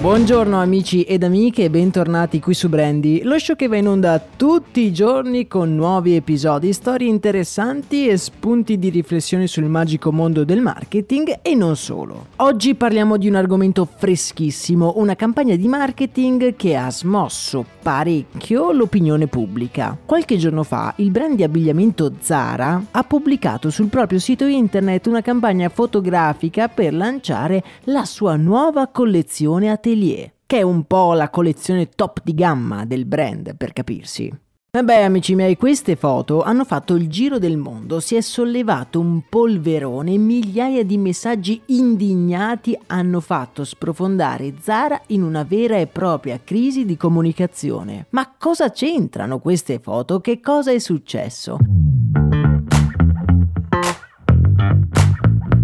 Buongiorno amici ed amiche e bentornati qui su Brandy, lo show che va in onda tutti i giorni con nuovi episodi, storie interessanti e spunti di riflessione sul magico mondo del marketing e non solo. Oggi parliamo di un argomento freschissimo, una campagna di marketing che ha smosso parecchio l'opinione pubblica. Qualche giorno fa il brand di abbigliamento Zara ha pubblicato sul proprio sito internet una campagna fotografica per lanciare la sua nuova collezione a te Atelier, che è un po' la collezione top di gamma del brand, per capirsi. Vabbè amici miei, queste foto hanno fatto il giro del mondo, si è sollevato un polverone e migliaia di messaggi indignati hanno fatto sprofondare Zara in una vera e propria crisi di comunicazione. Ma cosa c'entrano queste foto? Che cosa è successo?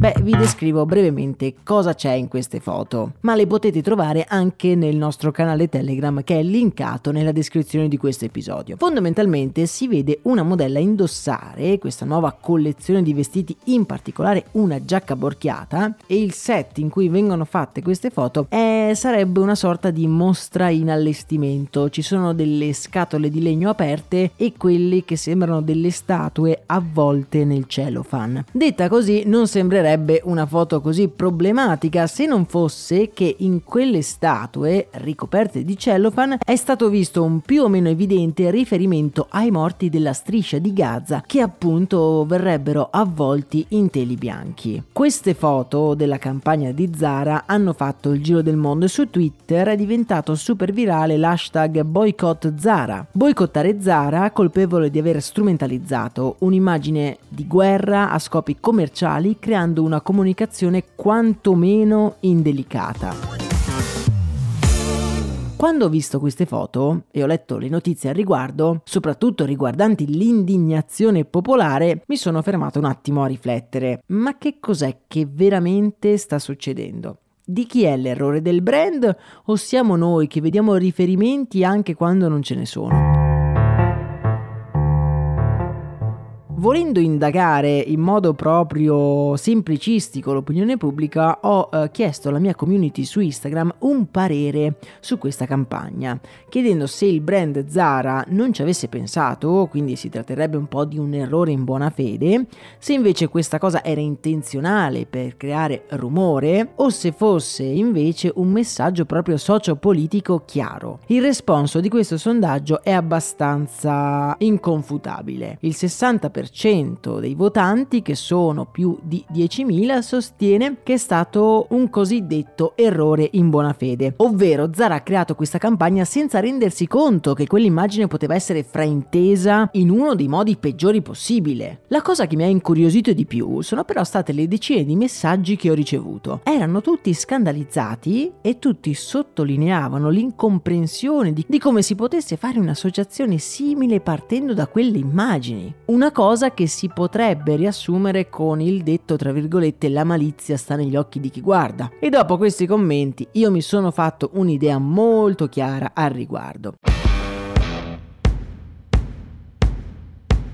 Beh, vi descrivo brevemente cosa c'è in queste foto, ma le potete trovare anche nel nostro canale Telegram che è linkato nella descrizione di questo episodio. Fondamentalmente si vede una modella indossare questa nuova collezione di vestiti, in particolare una giacca borchiata, e il set in cui vengono fatte queste foto è, sarebbe una sorta di mostra in allestimento. Ci sono delle scatole di legno aperte e quelle che sembrano delle statue avvolte nel cellophane. Detta così non sembrerebbe sarebbe una foto così problematica se non fosse che in quelle statue ricoperte di cellophane è stato visto un più o meno evidente riferimento ai morti della striscia di Gaza che appunto verrebbero avvolti in teli bianchi. Queste foto della campagna di Zara hanno fatto il giro del mondo e su Twitter è diventato super virale l'hashtag boycott Zara. Boicottare Zara colpevole di aver strumentalizzato un'immagine di guerra a scopi commerciali creando una comunicazione quantomeno indelicata. Quando ho visto queste foto e ho letto le notizie al riguardo, soprattutto riguardanti l'indignazione popolare, mi sono fermato un attimo a riflettere. Ma che cos'è che veramente sta succedendo? Di chi è l'errore del brand o siamo noi che vediamo riferimenti anche quando non ce ne sono? Volendo indagare in modo proprio semplicistico l'opinione pubblica, ho eh, chiesto alla mia community su Instagram un parere su questa campagna, chiedendo se il brand Zara non ci avesse pensato, quindi si tratterebbe un po' di un errore in buona fede, se invece questa cosa era intenzionale per creare rumore o se fosse invece un messaggio proprio sociopolitico chiaro. Il responso di questo sondaggio è abbastanza inconfutabile. Il 60% 10% dei votanti, che sono più di 10.000, sostiene che è stato un cosiddetto errore in buona fede, ovvero Zara ha creato questa campagna senza rendersi conto che quell'immagine poteva essere fraintesa in uno dei modi peggiori possibile. La cosa che mi ha incuriosito di più sono però state le decine di messaggi che ho ricevuto. Erano tutti scandalizzati e tutti sottolineavano l'incomprensione di, di come si potesse fare un'associazione simile partendo da quelle immagini. Una cosa cosa che si potrebbe riassumere con il detto tra virgolette la malizia sta negli occhi di chi guarda. E dopo questi commenti io mi sono fatto un'idea molto chiara al riguardo.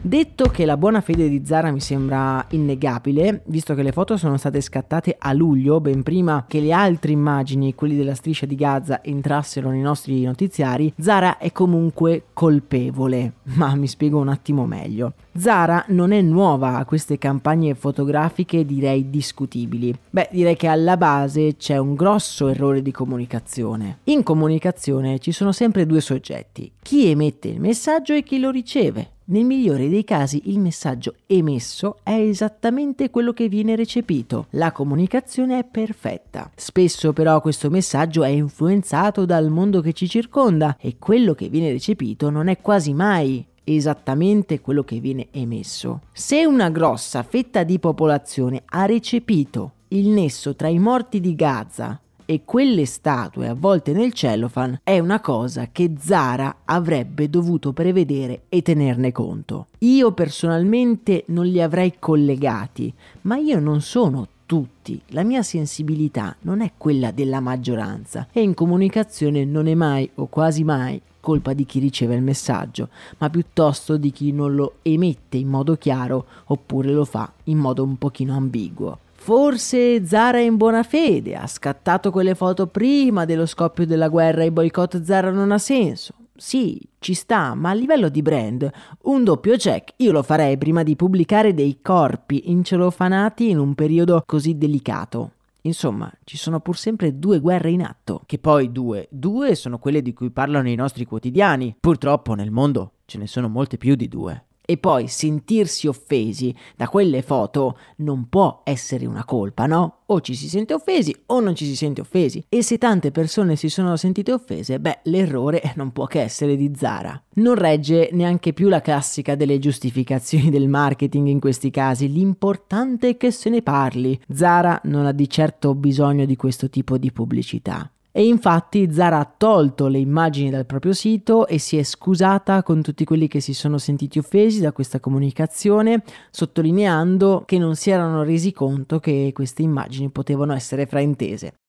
Detto che la buona fede di Zara mi sembra innegabile, visto che le foto sono state scattate a luglio, ben prima che le altre immagini, quelli della striscia di Gaza, entrassero nei nostri notiziari, Zara è comunque colpevole. Ma mi spiego un attimo meglio. Zara non è nuova a queste campagne fotografiche direi discutibili. Beh, direi che alla base c'è un grosso errore di comunicazione. In comunicazione ci sono sempre due soggetti, chi emette il messaggio e chi lo riceve. Nel migliore dei casi il messaggio emesso è esattamente quello che viene recepito. La comunicazione è perfetta. Spesso però questo messaggio è influenzato dal mondo che ci circonda e quello che viene recepito non è quasi mai esattamente quello che viene emesso. Se una grossa fetta di popolazione ha recepito il nesso tra i morti di Gaza e quelle statue avvolte nel cellophane è una cosa che Zara avrebbe dovuto prevedere e tenerne conto. Io personalmente non li avrei collegati, ma io non sono tutti. La mia sensibilità non è quella della maggioranza e in comunicazione non è mai o quasi mai colpa di chi riceve il messaggio, ma piuttosto di chi non lo emette in modo chiaro oppure lo fa in modo un pochino ambiguo. Forse Zara è in buona fede, ha scattato quelle foto prima dello scoppio della guerra e il boicott Zara non ha senso. Sì, ci sta, ma a livello di brand, un doppio check io lo farei prima di pubblicare dei corpi incelofanati in un periodo così delicato. Insomma, ci sono pur sempre due guerre in atto. Che poi due, due sono quelle di cui parlano i nostri quotidiani. Purtroppo nel mondo ce ne sono molte più di due. E poi sentirsi offesi da quelle foto non può essere una colpa, no? O ci si sente offesi o non ci si sente offesi. E se tante persone si sono sentite offese, beh, l'errore non può che essere di Zara. Non regge neanche più la classica delle giustificazioni del marketing in questi casi, l'importante è che se ne parli. Zara non ha di certo bisogno di questo tipo di pubblicità. E infatti Zara ha tolto le immagini dal proprio sito e si è scusata con tutti quelli che si sono sentiti offesi da questa comunicazione, sottolineando che non si erano resi conto che queste immagini potevano essere fraintese.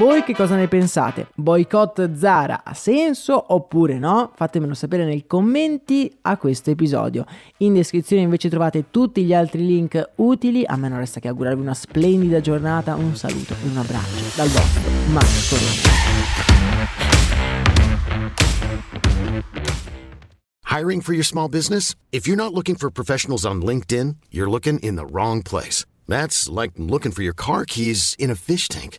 Voi che cosa ne pensate? Boycott Zara ha senso oppure no? Fatemelo sapere nei commenti a questo episodio. In descrizione invece trovate tutti gli altri link utili. A me non resta che augurarvi una splendida giornata, un saluto e un abbraccio dal vostro Marco Hiring for your small business? If you're not looking for professionals on LinkedIn, you're looking in the wrong place. That's like looking for your car keys in a fish tank.